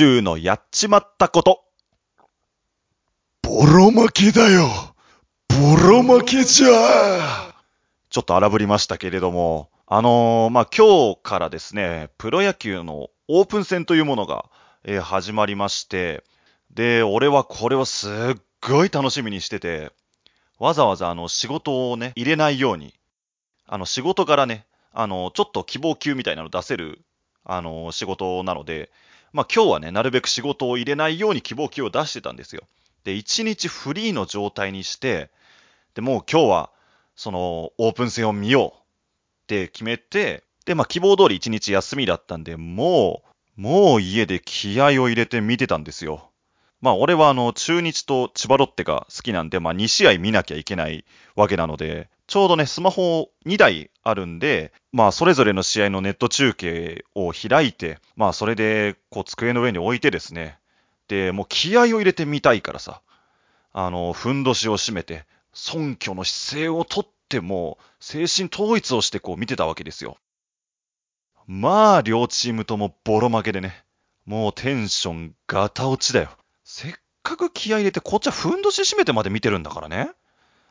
今週のやっちまったこと。ボロ負けだよ。ボロ負けじゃ。ちょっと荒ぶりましたけれども、あのーまあ、今日からですね、プロ野球のオープン戦というものが、えー始まりまして、で、俺はこれをすっごい楽しみにしてて、わざわざあの仕事をね、入れないように、あの仕事からね、あの、ちょっと希望級みたいなの出せる、あの、仕事なので、まあ今日はね、なるべく仕事を入れないように希望級を出してたんですよ。で、1日フリーの状態にして、で、もう今日は、その、オープン戦を見ようって決めて、で、まあ希望通り1日休みだったんで、もう、もう家で気合を入れて見てたんですよ。まあ俺はあの、中日と千葉ロッテが好きなんで、まあ2試合見なきゃいけないわけなので、ちょうどね、スマホ2台あるんで、まあそれぞれの試合のネット中継を開いて、まあそれで、こう机の上に置いてですね、で、もう気合を入れてみたいからさ、あの、ふんどしを締めて、尊虚の姿勢をとっても、精神統一をしてこう見てたわけですよ。まあ、両チームともボロ負けでね、もうテンションガタ落ちだよ。せっかく気合入れて、こっちはふんどし締めてまで見てるんだからね。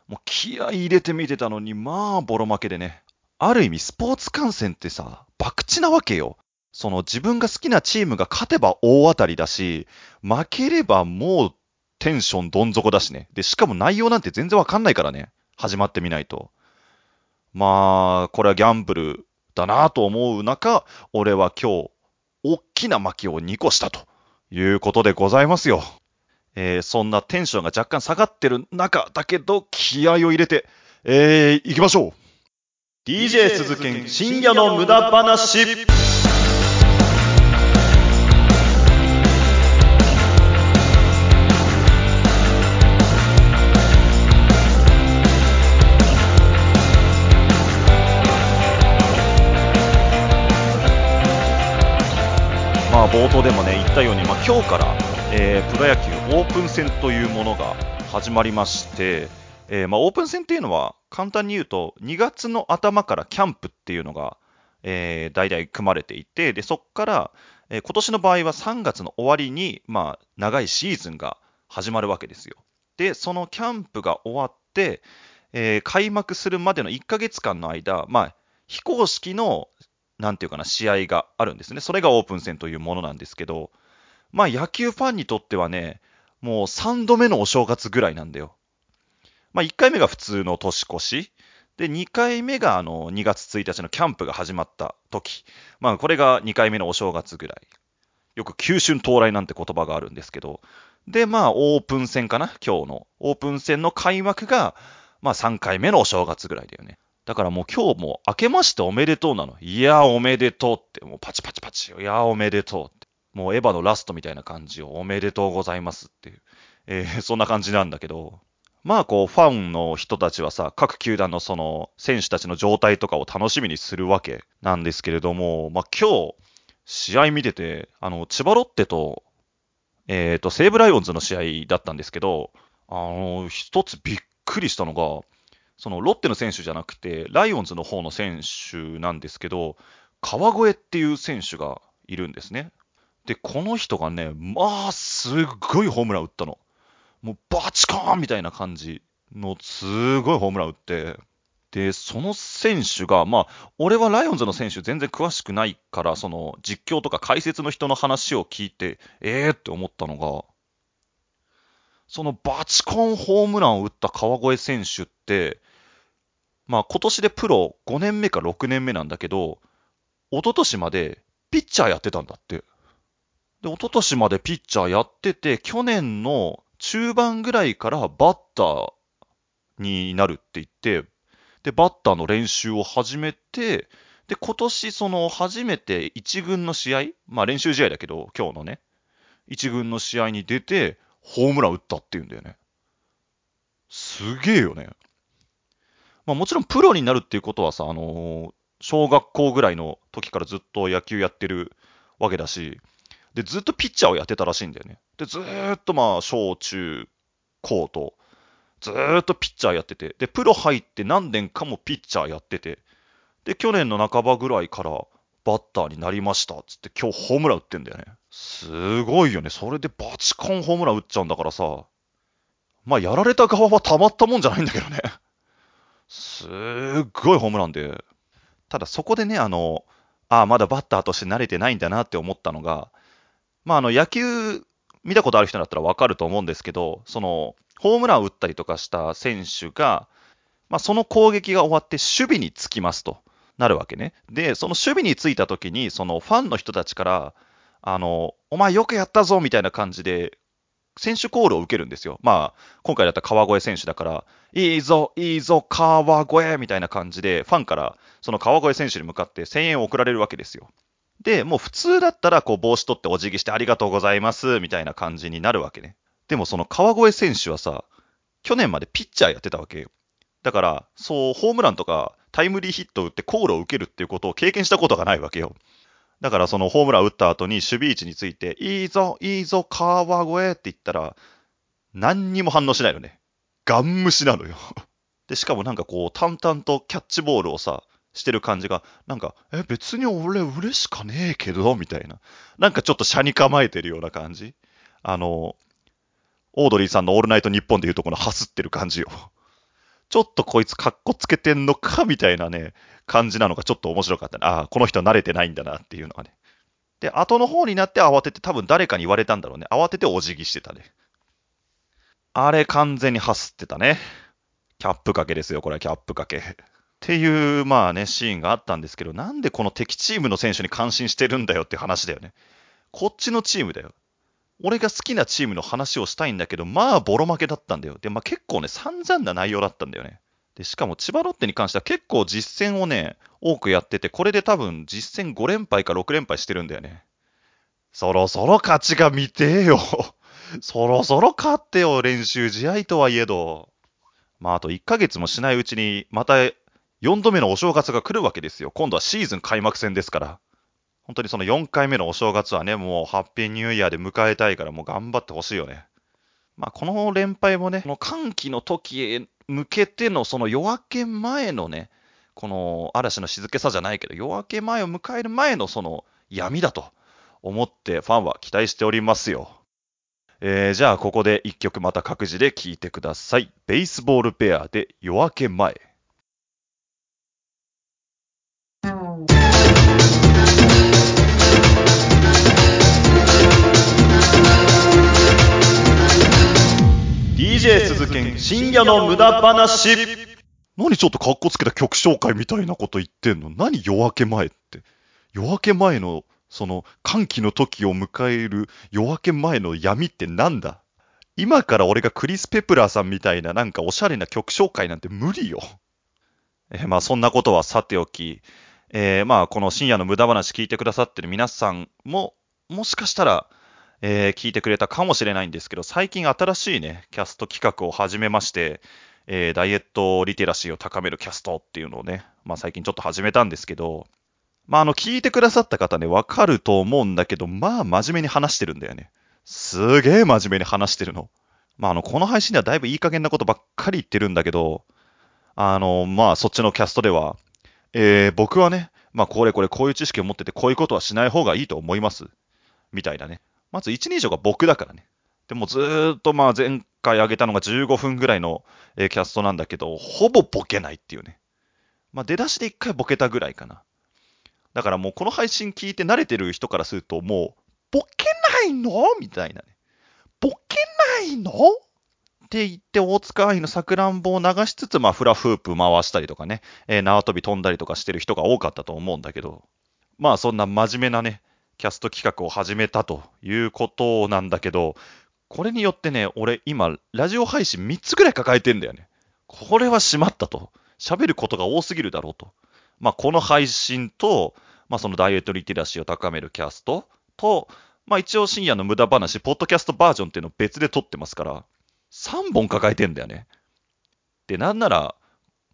もう気合入れて見てたのに、まあ、ボロ負けでね。ある意味、スポーツ観戦ってさ、博打なわけよ。その自分が好きなチームが勝てば大当たりだし、負ければもうテンションどん底だしね。で、しかも内容なんて全然わかんないからね。始まってみないと。まあ、これはギャンブルだなと思う中、俺は今日、大きな負けを2個したということでございますよ。えーそんなテンションが若干下がってる中だけど、気合を入れて、えー、行きましょう !DJ 鈴研深夜の無駄話まあ冒頭でもね言ったように、まあ、今日から、えープロ野球オープン戦というものが始まりまして、えーまあ、オープン戦っていうのは簡単に言うと2月の頭からキャンプっていうのが、えー、大々組まれていてでそこから、えー今年の場合は3月の終わりに、まあ、長いシーズンが始まるわけですよ。でそのキャンプが終わって、えー開幕するまでの1ヶ月間の間、まあ、非公式のなんていうかな、試合があるんですね。それがオープン戦というものなんですけど、まあ野球ファンにとってはね、もう3度目のお正月ぐらいなんだよ。まあ1回目が普通の年越し。で、2回目があの2月1日のキャンプが始まった時。まあこれが2回目のお正月ぐらい。よく旧春到来なんて言葉があるんですけど。で、まあオープン戦かな？今日の。オープン戦の開幕が、まあ3回目のお正月ぐらいだよね。だからもう今日も明けましておめでとうなの。いや、おめでとうって、もうパチパチパチ。いや、おめでとう。もうエヴァのラストみたいな感じをおめでとうございますっていう。えー そんな感じなんだけど。まあこう、ファンの人たちはさ、各球団のその選手たちの状態とかを楽しみにするわけなんですけれども、まあ今日、試合見てて、あの、千葉ロッテと、えっ、と、西武ライオンズの試合だったんですけど、あの、一つびっくりしたのが、そのロッテの選手じゃなくて、ライオンズの方の選手なんですけど、川越っていう選手がいるんですね。で、この人がね、まあ、すっごいホームラン打ったの。もうバチコーンみたいな感じのすごいホームラン打って、で、その選手が、まあ、俺はライオンズの選手全然詳しくないから、その実況とか解説の人の話を聞いて、えーって思ったのが、そのバチコンホームランを打った川越選手って、まあ今年でプロ5年目か6年目なんだけど、一昨年までピッチャーやってたんだって。で、一昨年までピッチャーやってて、去年の中盤ぐらいからバッターになるって言って、で、バッターの練習を始めて、で、今年その初めて一軍の試合、まあ練習試合だけど、今日のね、一軍の試合に出て、ホームラン打ったっていうんだよね。すげえよね。まあもちろんプロになるっていうことはさ、あのー小学校ぐらいの時からずっと野球やってるわけだし、で、ずっとピッチャーをやってたらしいんだよね。で、ずっとまあ、小中高と、ずっとピッチャーやってて、で、プロ入って何年かもピッチャーやってて、で、去年の半ばぐらいからバッターになりましたっつって今日ホームラン打ってんだよね。すごいよね。それでバチコンホームラン打っちゃうんだからさ。まあ、やられた側はたまったもんじゃないんだけどね。すっごいホームランで。ただそこでね、あの、ああ、まだバッターとして慣れてないんだなって思ったのが、まあ、あの、野球見たことある人だったらわかると思うんですけど、その、ホームランを打ったりとかした選手が、まあ、その攻撃が終わって守備につきますとなるわけね。で、その守備についた時に、そのファンの人たちから、あの、お前よくやったぞみたいな感じで、選手コールを受けるんですよ。まあ、今回だったら川越選手だから、いいぞ、いいぞ、川越みたいな感じで、ファンからその川越選手に向かって声援を送られるわけですよ。で、もう普通だったら、こう、帽子取ってお辞儀してありがとうございます、みたいな感じになるわけね。でもその川越選手はさ、去年までピッチャーやってたわけよ。だから、そう、ホームランとかタイムリーヒットを打ってコールを受けるっていうことを経験したことがないわけよ。だからそのホームラン打った後に守備位置について、いいぞ、いいぞ、川越って言ったら、何にも反応しないのね。ガン無視なのよ。で、しかもなんかこう、淡々とキャッチボールをさ、してる感じが、なんか、え、別に俺嬉しかねえけど、みたいな。なんかちょっと車に構えてるような感じ。あの、オードリーさんのオールナイトニッポンでいうとこの走ってる感じよ。ちょっとこいつかっこつけてんのかみたいなね、感じなのがちょっと面白かったね。ああ、この人慣れてないんだなっていうのがね。で、後の方になって慌てて、多分誰かに言われたんだろうね。慌ててお辞儀してたね。あれ完全に走ってたね。キャップ掛けですよ、これはキャップ掛け。っていう、まあね、シーンがあったんですけど、なんでこの敵チームの選手に感心してるんだよって話だよね。こっちのチームだよ。俺が好きなチームの話をしたいんだけど、まあ、ボロ負けだったんだよ。で、まあ結構ね、散々な内容だったんだよね。で、しかも千葉ロッテに関しては結構実戦をね、多くやってて、これで多分実戦5連敗か6連敗してるんだよね。そろそろ勝ちが見てえよ。そろそろ勝ってよ、練習試合とはいえど。まあ、あと1ヶ月もしないうちに、また4度目のお正月が来るわけですよ。今度はシーズン開幕戦ですから。本当にその4回目のお正月はね、もうハッピーニューイヤーで迎えたいから、もう頑張ってほしいよね。まあ、この連敗もね、この歓喜の時へ向けてのその夜明け前のね、この嵐の静けさじゃないけど、夜明け前を迎える前のその闇だと思ってファンは期待しておりますよ。えー、じゃあここで1曲また各自で聴いてください。ベースボールペアで夜明け前。深夜の無駄話何ちょっとカッコつけた曲紹介みたいなこと言ってんの？何夜明け前って？夜明け前の、その、歓喜の時を迎える夜明け前の闇ってなんだ？今から俺がクリス・ペプラーさんみたいななんかおしゃれな曲紹介なんて無理よ。え、まあそんなことはさておき、えー、まあこの深夜の無駄話聞いてくださってる皆さんも、もしかしたら、えー、聞いてくれたかもしれないんですけど、最近新しいね、キャスト企画を始めまして、えー、ダイエットリテラシーを高めるキャストっていうのをね、まあ最近ちょっと始めたんですけど、まああの、聞いてくださった方ね、わかると思うんだけど、まあ真面目に話してるんだよね。すげえ真面目に話してるの。まああの、この配信ではだいぶいい加減なことばっかり言ってるんだけど、あの、まあそっちのキャストでは、えー、僕はね、まあこれこれこういう知識を持っててこういうことはしない方がいいと思います。みたいなね。まず1人以上が僕だからね。でもずっとまあ前回上げたのが15分ぐらいの、えキャストなんだけど、ほぼボケないっていうね。まあ出だしで1回ボケたぐらいかな。だからもうこの配信聞いて慣れてる人からするともう、ボケないの？みたいなね。ボケないの？って言って、大塚愛のさくらんぼを流しつつ、まあ、フラフープ回したりとかね、え、縄跳び飛んだりとかしてる人が多かったと思うんだけど、まあ、そんな真面目なね、キャスト企画を始めたということなんだけど、これによってね、俺今、ラジオ配信3つぐらい抱えてんだよね。これはしまったと。喋ることが多すぎるだろうと。まあ、この配信と、まあ、そのダイエットリテラシーを高めるキャストと、まあ、一応深夜の無駄話、ポッドキャストバージョンっていうのを別で撮ってますから、3本抱えてんだよね。で、なんなら、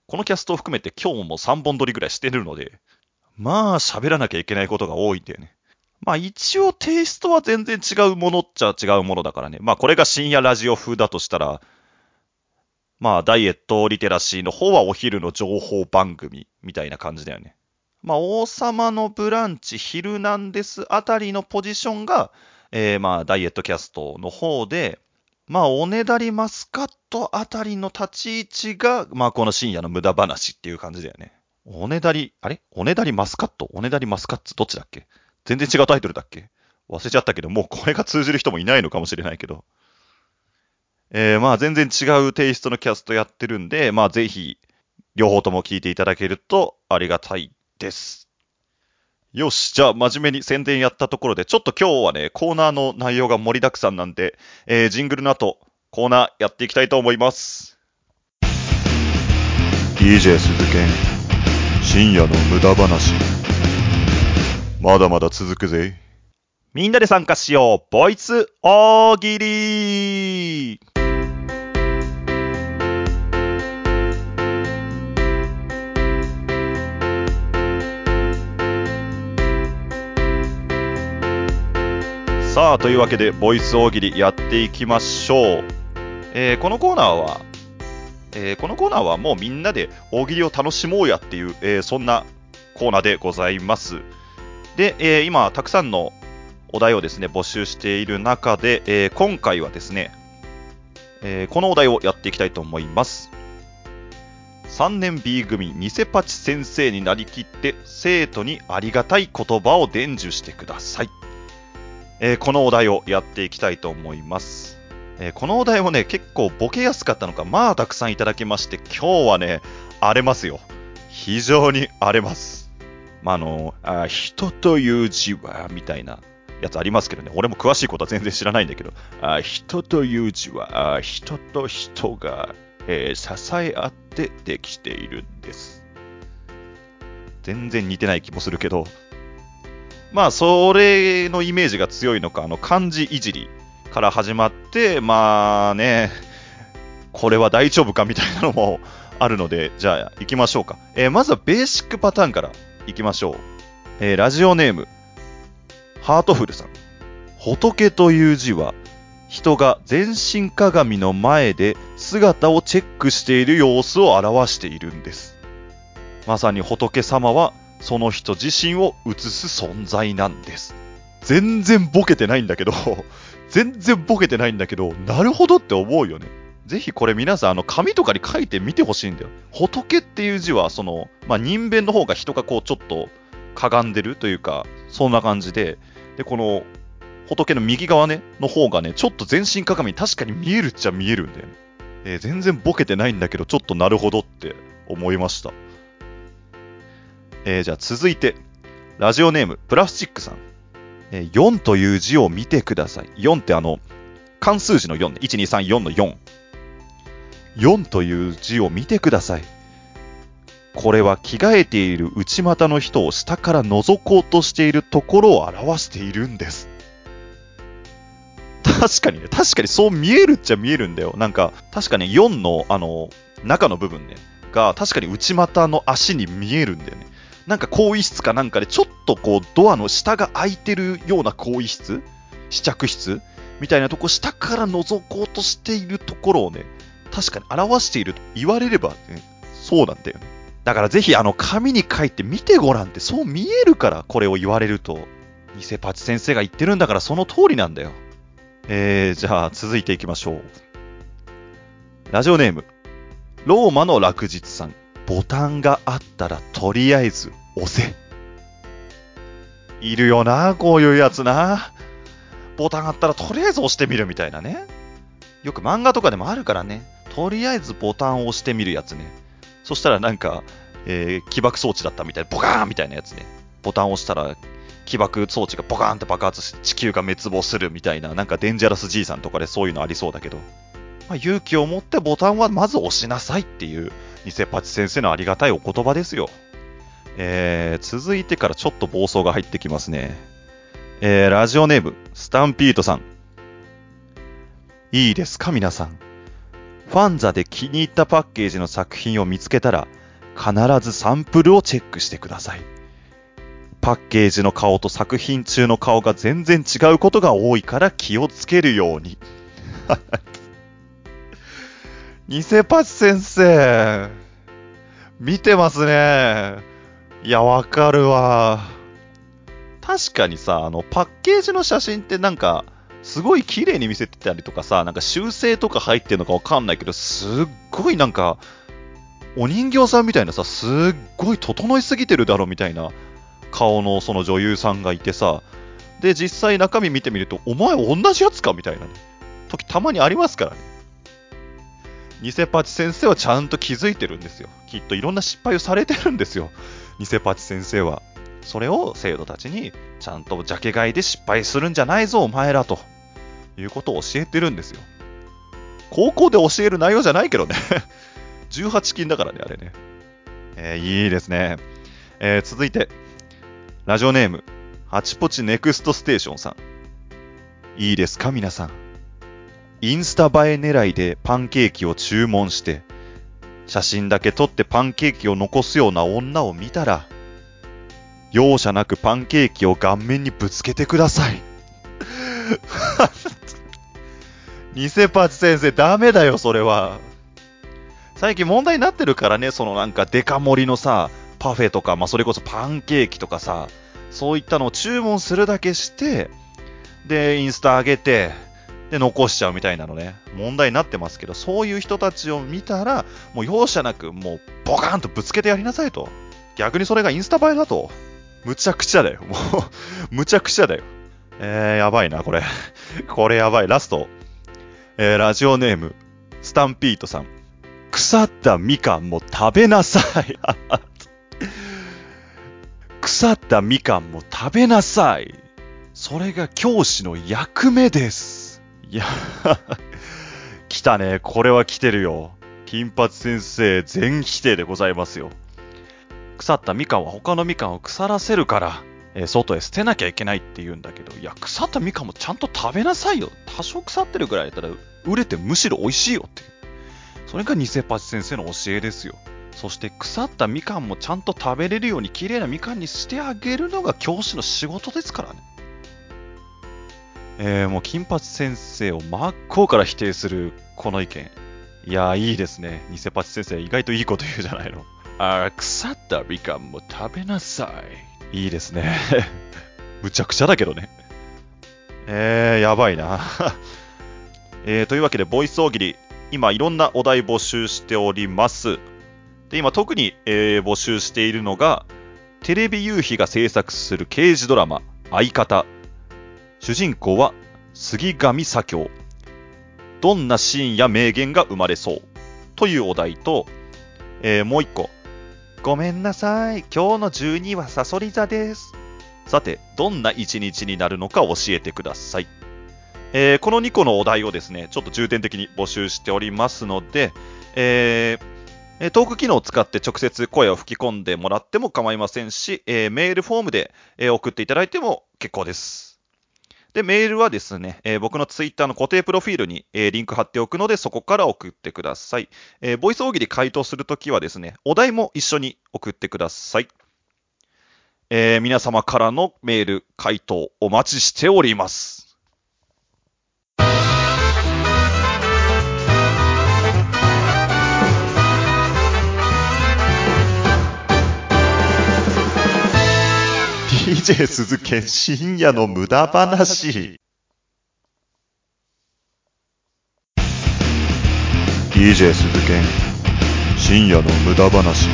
このキャストを含めて今日も3本撮りぐらいしてるので、まあ喋らなきゃいけないことが多いんだよね。まあ一応テイストは全然違うものっちゃ違うものだからね。まあこれが深夜ラジオ風だとしたら、まあダイエットリテラシーの方はお昼の情報番組みたいな感じだよね。まあ、王様のブランチ、ヒルナンデスあたりのポジションが、えー、まあ、ダイエットキャストの方で、まあ、おねだりマスカットあたりの立ち位置が、まあ、この深夜の無駄話っていう感じだよね。おねだり、あれ？おねだりマスカット？おねだりマスカッツ？どっちだっけ？全然違うタイトルだっけ？忘れちゃったけど、もうこれが通じる人もいないのかもしれないけど。えー、まあ全然違うテイストのキャストやってるんで、まあぜひ、両方とも聞いていただけるとありがたいです。よし、じゃあ真面目に宣伝やったところで、ちょっと今日はね、コーナーの内容が盛りだくさんなんで、えー、ジングルの後、コーナーやっていきたいと思います。DJ 鈴剣、深夜の無駄話。まだまだ続くぜ。みんなで参加しよう、ボイス大喜利さあ、というわけで、ボイス大喜利やっていきましょう。えー、このコーナーは、えー、このコーナーはもうみんなで大喜利を楽しもうやっていう、えー、そんなコーナーでございます。で、え今、たくさんのお題をですね、募集している中で、え今回はですね、えこのお題をやっていきたいと思います。3年 B 組偽パチ先生になりきって生徒にありがたい言葉を伝授してください。え、このお題をやっていきたいと思います。え、このお題もね、結構ボケやすかったのか、まあたくさんいただきまして、今日はね、荒れますよ。非常に荒れます。まあ、あの、あ人という字は、みたいなやつありますけどね、俺も詳しいことは全然知らないんだけど、あ人という字は、あ人と人が、えー、支え合ってできているんです。全然似てない気もするけど、まあ、それのイメージが強いのか、あの、漢字いじりから始まって、まあね、これは大丈夫かみたいなのもあるので、じゃあ行きましょうか。えー、まずはベーシックパターンから。行きましょう。えー、ラジオネーム、ハートフルさん。仏という字は、人が全身鏡の前で姿をチェックしている様子を表しているんです。まさに仏様はその人自身を映す存在なんです。全然ボケてないんだけど、全然ボケてないんだけど、なるほどって思うよね。ぜひこれ皆さん、あの、紙とかに書いてみてほしいんだよ。仏っていう字は、その、まあ、人弁の方が人がこう、ちょっと、かがんでるというか、そんな感じで、で、この、仏の右側ね、の方がね、ちょっと全身鏡確かに見えるっちゃ見えるんだよね。えー、全然ボケてないんだけど、ちょっとなるほどって思いました。えー、じゃあ続いて、ラジオネーム、プラスチックさん。えー、4という字を見てください。4ってあの、関数字の4ね。1、2、3、4の4。4という字を見てください。これは着替えている内股の人を下から覗こうとしているところを表しているんです。確かにね、確かにそう見えるっちゃ見えるんだよ。なんか、確かに4の、あの、中の部分ね、が確かに内股の足に見えるんだよね。なんか更衣室かなんかでちょっとこうドアの下が開いてるような更衣室？試着室？みたいなとこ下から覗こうとしているところをね、確かに表していると言われればね、そうなんだよね。だからぜひあの紙に書いて見てごらんってそう見えるからこれを言われると。偽パチ先生が言ってるんだからその通りなんだよ。えー、じゃあ続いていきましょう。ラジオネーム、ローマの落日さん。ボタンがあったらとりあえず押せ。いるよな、こういうやつな。ボタンあったらとりあえず押してみるみたいなね。よく漫画とかでもあるからね。とりあえずボタンを押してみるやつね。そしたらなんか、えー、起爆装置だったみたいな、ボカーンみたいなやつね。ボタンを押したら起爆装置がボカーンって爆発して地球が滅亡するみたいな、なんかデンジャラス爺さんとかでそういうのありそうだけど。まあ、勇気を持ってボタンはまず押しなさいっていう偽パチ先生のありがたいお言葉ですよ。えー、続いてからちょっと暴走が入ってきますね。えー、ラジオネーム、スタンピートさん。いいですか、皆さん。ファンザで気に入ったパッケージの作品を見つけたら、必ずサンプルをチェックしてください。パッケージの顔と作品中の顔が全然違うことが多いから気をつけるように。偽パチ先生、見てますね。いや、わかるわ。確かにさ、あの、パッケージの写真ってなんか、すごい綺麗に見せてたりとかさ、なんか修正とか入ってるのかわかんないけど、すっごいなんか、お人形さんみたいなさ、すっごい整いすぎてるだろみたいな顔のその女優さんがいてさ、で、実際中身見てみると、お前同じやつかみたいなね、時たまにありますからね。偽パチ先生はちゃんと気づいてるんですよ。きっといろんな失敗をされてるんですよ。偽パチ先生は。それを生徒たちにちゃんとジャケ買いで失敗するんじゃないぞ、お前らということを教えてるんですよ。高校で教える内容じゃないけどね。18金だからね、あれね。えー、いいですね。えー、続いて、ラジオネーム、ハチポチネクストステーションさん。いいですか、皆さん。インスタ映え狙いでパンケーキを注文して、写真だけ撮ってパンケーキを残すような女を見たら、容赦なくパンケーキを顔面にぶつけてください。偽パチ先生、ダメだよ、それは。最近問題になってるからね、そのなんかデカ盛りのさ、パフェとか、まあそれこそパンケーキとかさ、そういったのを注文するだけして、で、インスタ上げて、で、残しちゃうみたいなのね、問題になってますけど、そういう人たちを見たら、もう容赦なく、もう、ボカーンとぶつけてやりなさいと。逆にそれがインスタ映えだと。むちゃくちゃだよ。もう むちゃくちゃだよ。えー、やばいな、これ。これやばい。ラスト。えー、ラジオネーム、スタンピートさん。腐ったみかんも食べなさい。腐ったみかんも食べなさい。それが教師の役目です。いや、来たね。これは来てるよ。金髪先生全否定でございますよ。腐ったみかんは他のみかんを腐らせるから、え、外へ捨てなきゃいけないって言うんだけど、いや、腐ったみかんもちゃんと食べなさいよ。多少腐ってるぐらいだったら、売れてむしろ美味しいよって。それが偽パチ先生の教えですよ。そして腐ったみかんもちゃんと食べれるように綺麗なみかんにしてあげるのが教師の仕事ですからね。えー、もう金髪先生を真っ向から否定するこの意見。いやー、いいですね。偽パチ先生、意外といいこと言うじゃないの。あ腐ったみかんも食べなさい。いいですね。むちゃくちゃだけどね。えー、やばいな。えー、というわけで、ボイス大喜利、今いろんなお題募集しております。で、今特に、えー、募集しているのが、テレビ夕日が制作する刑事ドラマ、相方。主人公は杉上左京。どんなシーンや名言が生まれそうというお題と、えー、もう一個、ごめんなさい。今日の12はサソリ座です。さて、どんな一日になるのか教えてください。えー、この2個のお題をですね、ちょっと重点的に募集しておりますので、えー、トーク機能を使って直接声を吹き込んでもらっても構いませんし、えー、メールフォームで、送っていただいても結構です。で、メールはですね、えー、僕のツイッターの固定プロフィールに、えー、リンク貼っておくので、そこから送ってください。えー、ボイス大喜利回答するときはですね、お題も一緒に送ってください。え皆様からのメール、回答お待ちしております。DJ 鈴木深夜の無駄話。DJ 鈴剣深夜の無駄話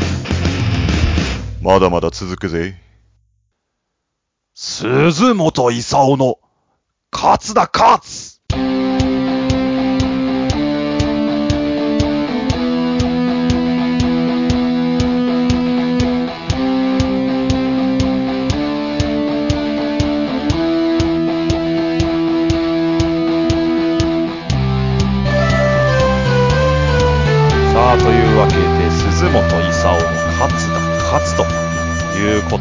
まだまだ続くぜ鈴本勲の勝つだ勝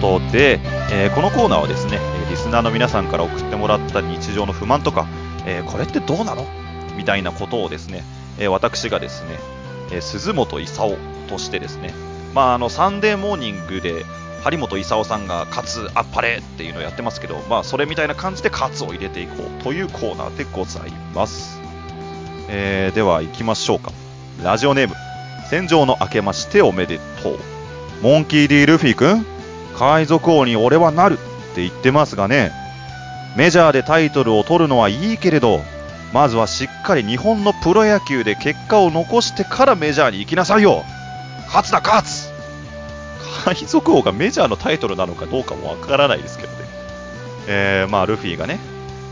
ことで、えー、このコーナーはですね、リスナーの皆さんから送ってもらった日常の不満とか、えー、これってどうなの？みたいなことをですね、え、私がですね、え鈴本勲としてですね、まあ、あのサンデーモーニングで張本勲さんが勝つあっぱれっていうのをやってますけど、まあ、それみたいな感じで勝つを入れていこうというコーナーでございます。えー、では行きましょうか。ラジオネーム、戦場の明けましておめでとう。モンキー・ディ・ルフィ君海賊王に俺はなるって言ってますがね、メジャーでタイトルを取るのはいいけれど、まずはしっかり日本のプロ野球で結果を残してからメジャーに行きなさいよ勝つだ勝つ海賊王がメジャーのタイトルなのかどうかもわからないですけどね。えー、まあ、ルフィがね、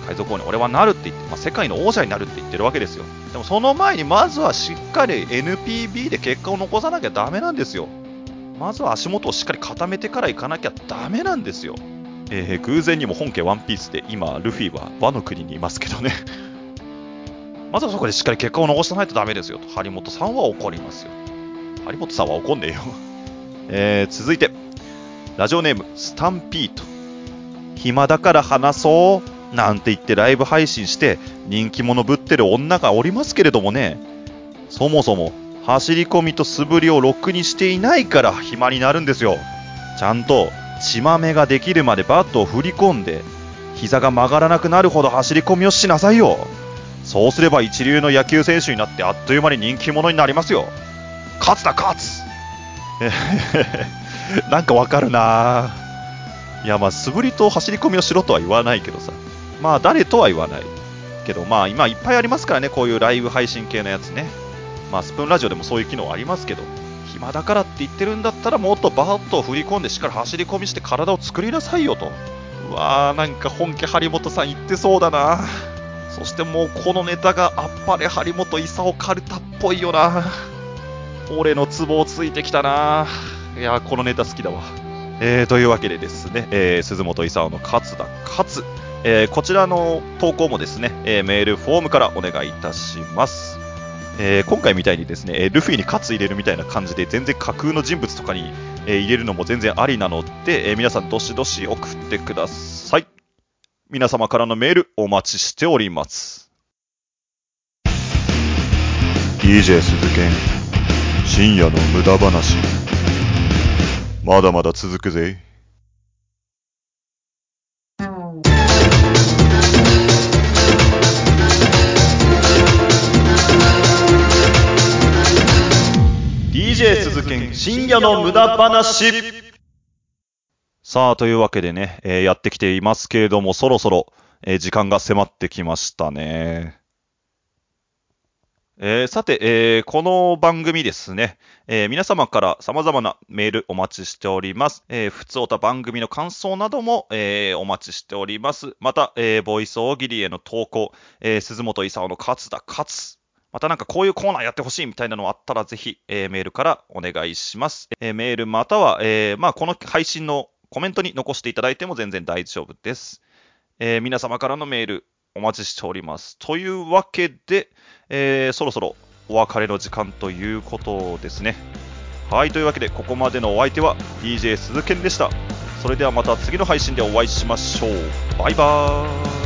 海賊王に俺はなるって言って、まあ、世界の王者になるって言ってるわけですよ。でもその前にまずはしっかり NPB で結果を残さなきゃダメなんですよ。まずは足元をしっかり固めてから行かなきゃダメなんですよ。えー、偶然にも本家ワンピースで今、ルフィは和の国にいますけどね。まずはそこでしっかり結果を残さないとダメですよと、張本さんは怒りますよ。張本さんは怒んねえよ。えー、続いて、ラジオネーム、スタンピート。暇だから話そうなんて言ってライブ配信して人気者ぶってる女がおりますけれどもね、そもそも走り込みと素振りをろくにしていないから暇になるんですよ。ちゃんと血まめができるまでバットを振り込んで、膝が曲がらなくなるほど走り込みをしなさいよ。そうすれば一流の野球選手になってあっという間に人気者になりますよ。勝つだ勝つ なんかわかるないやまあ素振りと走り込みをしろとは言わないけどさ。まあ誰とは言わない。けどまあ今いっぱいありますからね、こういうライブ配信系のやつね。まあスプーンラジオでもそういう機能ありますけど、暇だからって言ってるんだったらもっとバーットを振り込んでしっかり走り込みして体を作りなさいよと。うわーなんか本家張本さん言ってそうだな。そしてもうこのネタがあっぱれ張本勲カルタっぽいよな。俺のツボをついてきたな。いやこのネタ好きだわ。えー、というわけでですね、えー、鈴本勲の勝田勝、えー、こちらの投稿もですね、えメールフォームからお願いいたします。え今回みたいにですね、ルフィに勝入れるみたいな感じで全然架空の人物とかに、え入れるのも全然ありなので、え皆さんどしどし送ってください。皆様からのメールお待ちしております。DJ 鈴剣深夜の無駄話まだまだ続くぜ。DJ 鈴剣深夜の無駄話さあ、というわけでね、えー、やってきていますけれども、そろそろ、えー、時間が迫ってきましたね。えー、さて、えー、この番組ですね、えー、皆様から様々なメールお待ちしております。えー、普通おた番組の感想なども、えー、お待ちしております。また、えー、ボイス大喜利への投稿、えー、鈴本勲の勝田勝。またなんかこういうコーナーやってほしいみたいなのあったらぜひ、えー、メールからお願いします。えー、メールまたは、えー、まあ、この配信のコメントに残していただいても全然大丈夫です。え、皆様からのメールお待ちしております。というわけで、え、そろそろお別れの時間ということですね。はい、というわけで、ここまでのお相手は DJ 鈴賢でした。それではまた次の配信でお会いしましょう。バイバーイ。